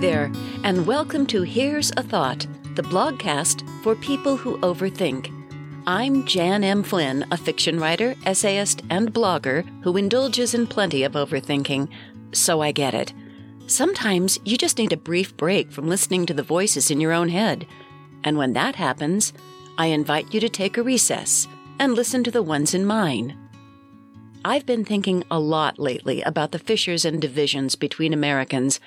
there, and welcome to Here's a Thought, the blogcast for people who overthink. I'm Jan M. Flynn, a fiction writer, essayist, and blogger who indulges in plenty of overthinking, so I get it. Sometimes you just need a brief break from listening to the voices in your own head. And when that happens, I invite you to take a recess and listen to the ones in mine. I've been thinking a lot lately about the fissures and divisions between Americans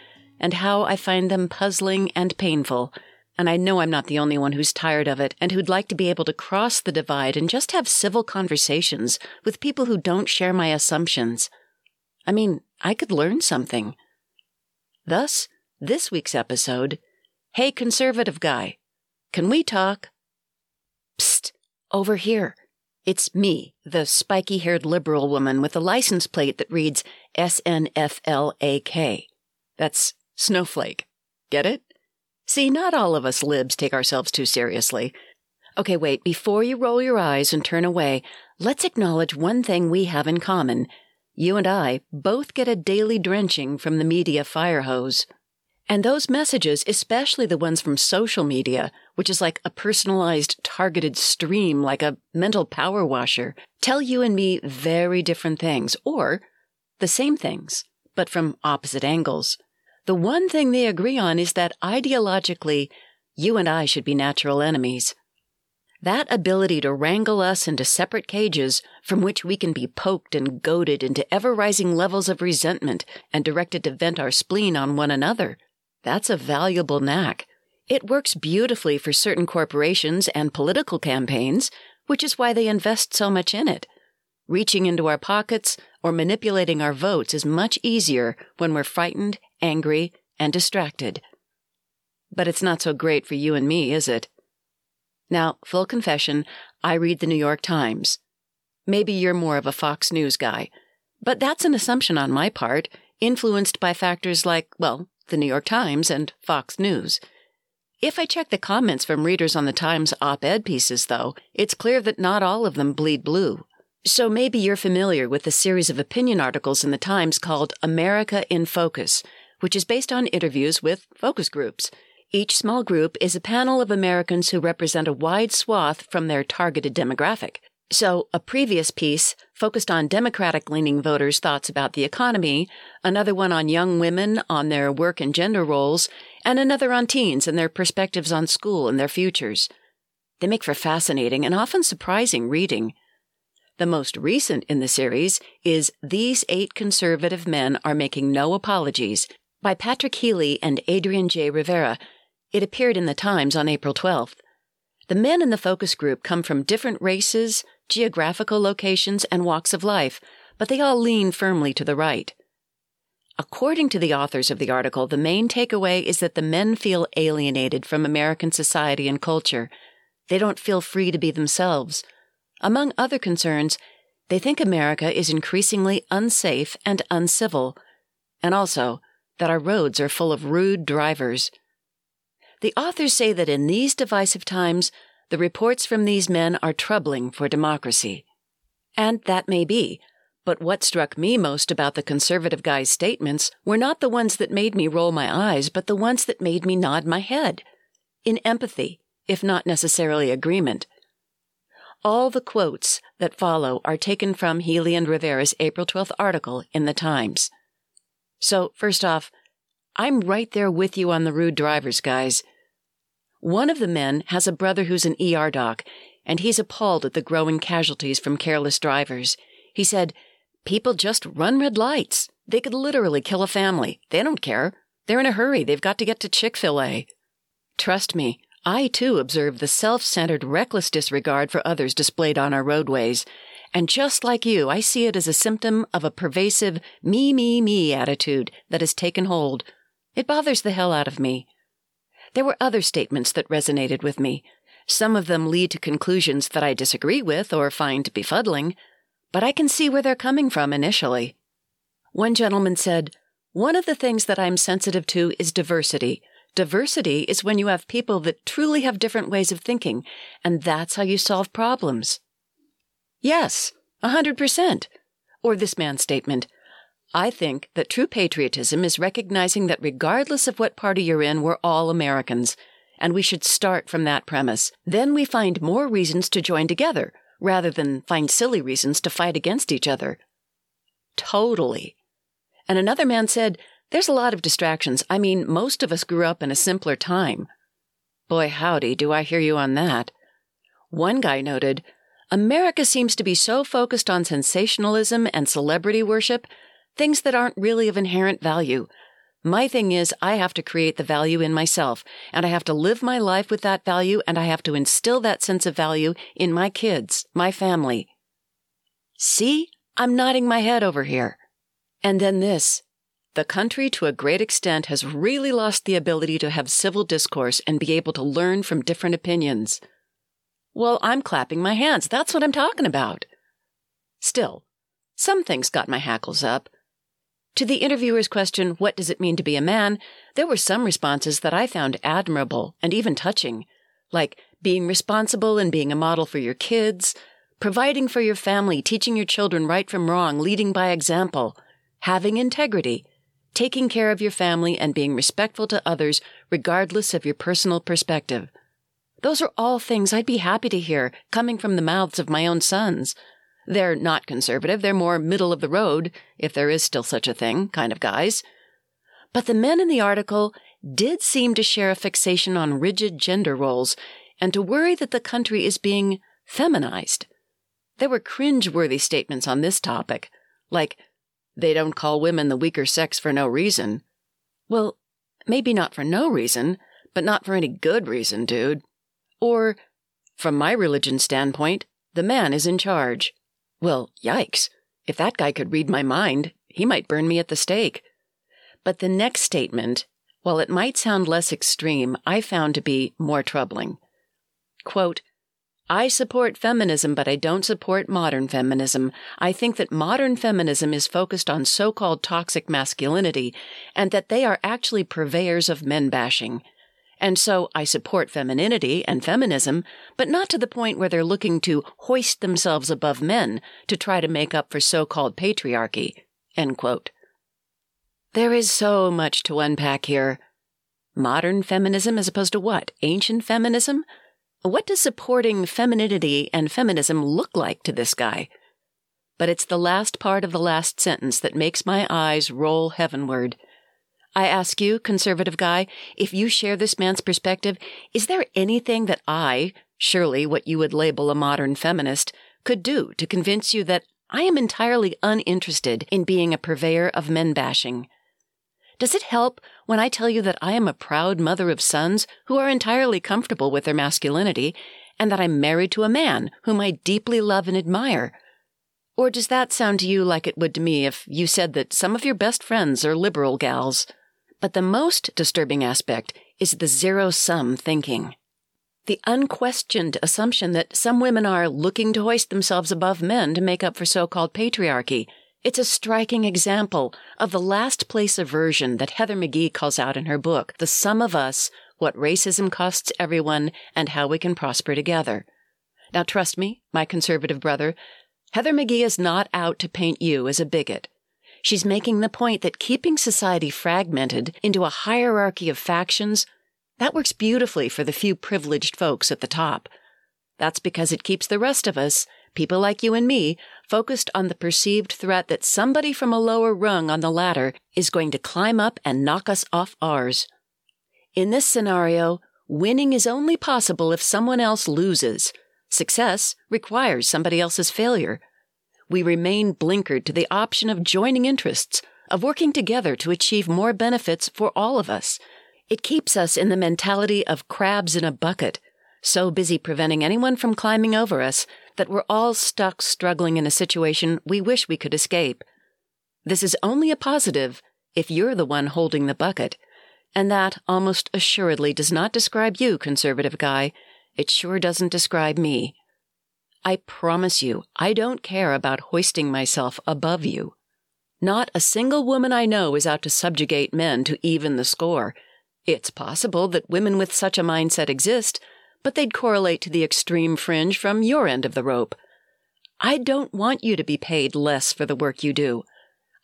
and how I find them puzzling and painful. And I know I'm not the only one who's tired of it and who'd like to be able to cross the divide and just have civil conversations with people who don't share my assumptions. I mean, I could learn something. Thus, this week's episode Hey, conservative guy, can we talk? Psst, over here. It's me, the spiky haired liberal woman with a license plate that reads SNFLAK. That's Snowflake. Get it? See, not all of us libs take ourselves too seriously. Okay, wait, before you roll your eyes and turn away, let's acknowledge one thing we have in common. You and I both get a daily drenching from the media fire hose. And those messages, especially the ones from social media, which is like a personalized, targeted stream, like a mental power washer, tell you and me very different things, or the same things, but from opposite angles. The one thing they agree on is that ideologically, you and I should be natural enemies. That ability to wrangle us into separate cages from which we can be poked and goaded into ever rising levels of resentment and directed to vent our spleen on one another. That's a valuable knack. It works beautifully for certain corporations and political campaigns, which is why they invest so much in it. Reaching into our pockets or manipulating our votes is much easier when we're frightened, angry, and distracted. But it's not so great for you and me, is it? Now, full confession, I read the New York Times. Maybe you're more of a Fox News guy, but that's an assumption on my part, influenced by factors like, well, the New York Times and Fox News. If I check the comments from readers on the Times op ed pieces, though, it's clear that not all of them bleed blue. So maybe you're familiar with the series of opinion articles in the Times called America in Focus, which is based on interviews with focus groups. Each small group is a panel of Americans who represent a wide swath from their targeted demographic. So, a previous piece focused on Democratic leaning voters' thoughts about the economy, another one on young women on their work and gender roles, and another on teens and their perspectives on school and their futures. They make for fascinating and often surprising reading. The most recent in the series is These Eight Conservative Men Are Making No Apologies by Patrick Healy and Adrian J. Rivera. It appeared in the Times on April 12th. The men in the focus group come from different races, geographical locations, and walks of life, but they all lean firmly to the right. According to the authors of the article, the main takeaway is that the men feel alienated from American society and culture. They don't feel free to be themselves. Among other concerns, they think America is increasingly unsafe and uncivil, and also that our roads are full of rude drivers. The authors say that in these divisive times, the reports from these men are troubling for democracy. And that may be, but what struck me most about the conservative guy's statements were not the ones that made me roll my eyes, but the ones that made me nod my head. In empathy, if not necessarily agreement. All the quotes that follow are taken from Healy and Rivera's April 12th article in the Times. So, first off, I'm right there with you on the rude drivers, guys. One of the men has a brother who's an ER doc, and he's appalled at the growing casualties from careless drivers. He said, People just run red lights. They could literally kill a family. They don't care. They're in a hurry. They've got to get to Chick fil A. Trust me, I too observe the self centered, reckless disregard for others displayed on our roadways. And just like you, I see it as a symptom of a pervasive me, me, me attitude that has taken hold. It bothers the hell out of me. There were other statements that resonated with me. Some of them lead to conclusions that I disagree with or find befuddling, but I can see where they're coming from initially. One gentleman said, One of the things that I'm sensitive to is diversity. Diversity is when you have people that truly have different ways of thinking, and that's how you solve problems. Yes, a hundred percent. Or this man's statement I think that true patriotism is recognizing that regardless of what party you're in, we're all Americans, and we should start from that premise. Then we find more reasons to join together rather than find silly reasons to fight against each other. Totally. And another man said, There's a lot of distractions. I mean, most of us grew up in a simpler time. Boy, howdy, do I hear you on that. One guy noted, America seems to be so focused on sensationalism and celebrity worship, things that aren't really of inherent value. My thing is, I have to create the value in myself, and I have to live my life with that value, and I have to instill that sense of value in my kids, my family. See? I'm nodding my head over here. And then this. The country, to a great extent, has really lost the ability to have civil discourse and be able to learn from different opinions. Well, I'm clapping my hands. That's what I'm talking about. Still, some things got my hackles up. To the interviewer's question, What does it mean to be a man? there were some responses that I found admirable and even touching, like being responsible and being a model for your kids, providing for your family, teaching your children right from wrong, leading by example, having integrity, taking care of your family, and being respectful to others regardless of your personal perspective. Those are all things I'd be happy to hear coming from the mouths of my own sons. They're not conservative, they're more middle of the road, if there is still such a thing, kind of guys. But the men in the article did seem to share a fixation on rigid gender roles and to worry that the country is being feminized. There were cringe-worthy statements on this topic, like, they don't call women the weaker sex for no reason. Well, maybe not for no reason, but not for any good reason, dude. Or, from my religion standpoint, the man is in charge. Well, yikes. If that guy could read my mind, he might burn me at the stake. But the next statement, while it might sound less extreme, I found to be more troubling. Quote, I support feminism, but I don't support modern feminism. I think that modern feminism is focused on so called toxic masculinity and that they are actually purveyors of men bashing. And so I support femininity and feminism, but not to the point where they're looking to hoist themselves above men to try to make up for so called patriarchy. There is so much to unpack here. Modern feminism as opposed to what? Ancient feminism? What does supporting femininity and feminism look like to this guy? But it's the last part of the last sentence that makes my eyes roll heavenward. I ask you, conservative guy, if you share this man's perspective, is there anything that I, surely what you would label a modern feminist, could do to convince you that I am entirely uninterested in being a purveyor of men bashing? Does it help when I tell you that I am a proud mother of sons who are entirely comfortable with their masculinity, and that I'm married to a man whom I deeply love and admire? Or does that sound to you like it would to me if you said that some of your best friends are liberal gals? But the most disturbing aspect is the zero sum thinking. The unquestioned assumption that some women are looking to hoist themselves above men to make up for so called patriarchy it's a striking example of the last place aversion that Heather McGhee calls out in her book, The Sum of Us What Racism Costs Everyone and How We Can Prosper Together. Now, trust me, my conservative brother, Heather McGhee is not out to paint you as a bigot. She's making the point that keeping society fragmented into a hierarchy of factions, that works beautifully for the few privileged folks at the top. That's because it keeps the rest of us people like you and me, focused on the perceived threat that somebody from a lower rung on the ladder is going to climb up and knock us off ours. In this scenario, winning is only possible if someone else loses. Success requires somebody else's failure. We remain blinkered to the option of joining interests, of working together to achieve more benefits for all of us. It keeps us in the mentality of crabs in a bucket, so busy preventing anyone from climbing over us that we're all stuck struggling in a situation we wish we could escape. This is only a positive if you're the one holding the bucket, and that almost assuredly does not describe you, conservative guy. It sure doesn't describe me. I promise you, I don't care about hoisting myself above you. Not a single woman I know is out to subjugate men to even the score. It's possible that women with such a mindset exist, but they'd correlate to the extreme fringe from your end of the rope. I don't want you to be paid less for the work you do.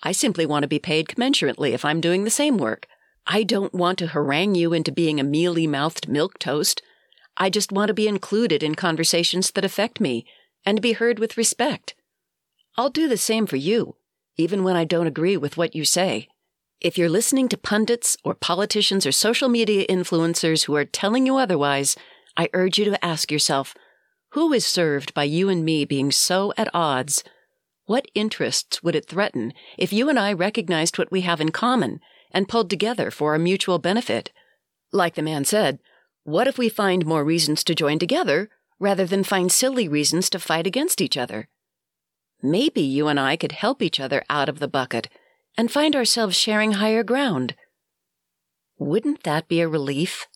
I simply want to be paid commensurately if I'm doing the same work. I don't want to harangue you into being a mealy mouthed milquetoast. I just want to be included in conversations that affect me and be heard with respect. I'll do the same for you, even when I don't agree with what you say. If you're listening to pundits or politicians or social media influencers who are telling you otherwise, I urge you to ask yourself who is served by you and me being so at odds? What interests would it threaten if you and I recognized what we have in common and pulled together for our mutual benefit? Like the man said, what if we find more reasons to join together rather than find silly reasons to fight against each other? Maybe you and I could help each other out of the bucket and find ourselves sharing higher ground. Wouldn't that be a relief?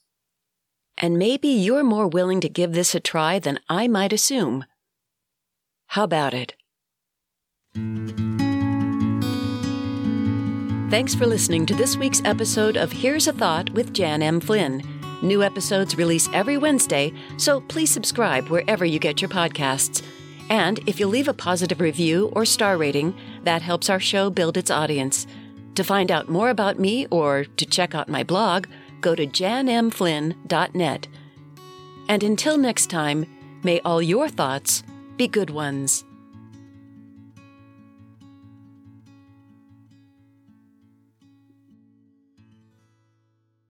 And maybe you're more willing to give this a try than I might assume. How about it? Thanks for listening to this week's episode of Here's a Thought with Jan M. Flynn. New episodes release every Wednesday, so please subscribe wherever you get your podcasts. And if you leave a positive review or star rating, that helps our show build its audience. To find out more about me or to check out my blog, go to janmflynn.net. And until next time, may all your thoughts be good ones.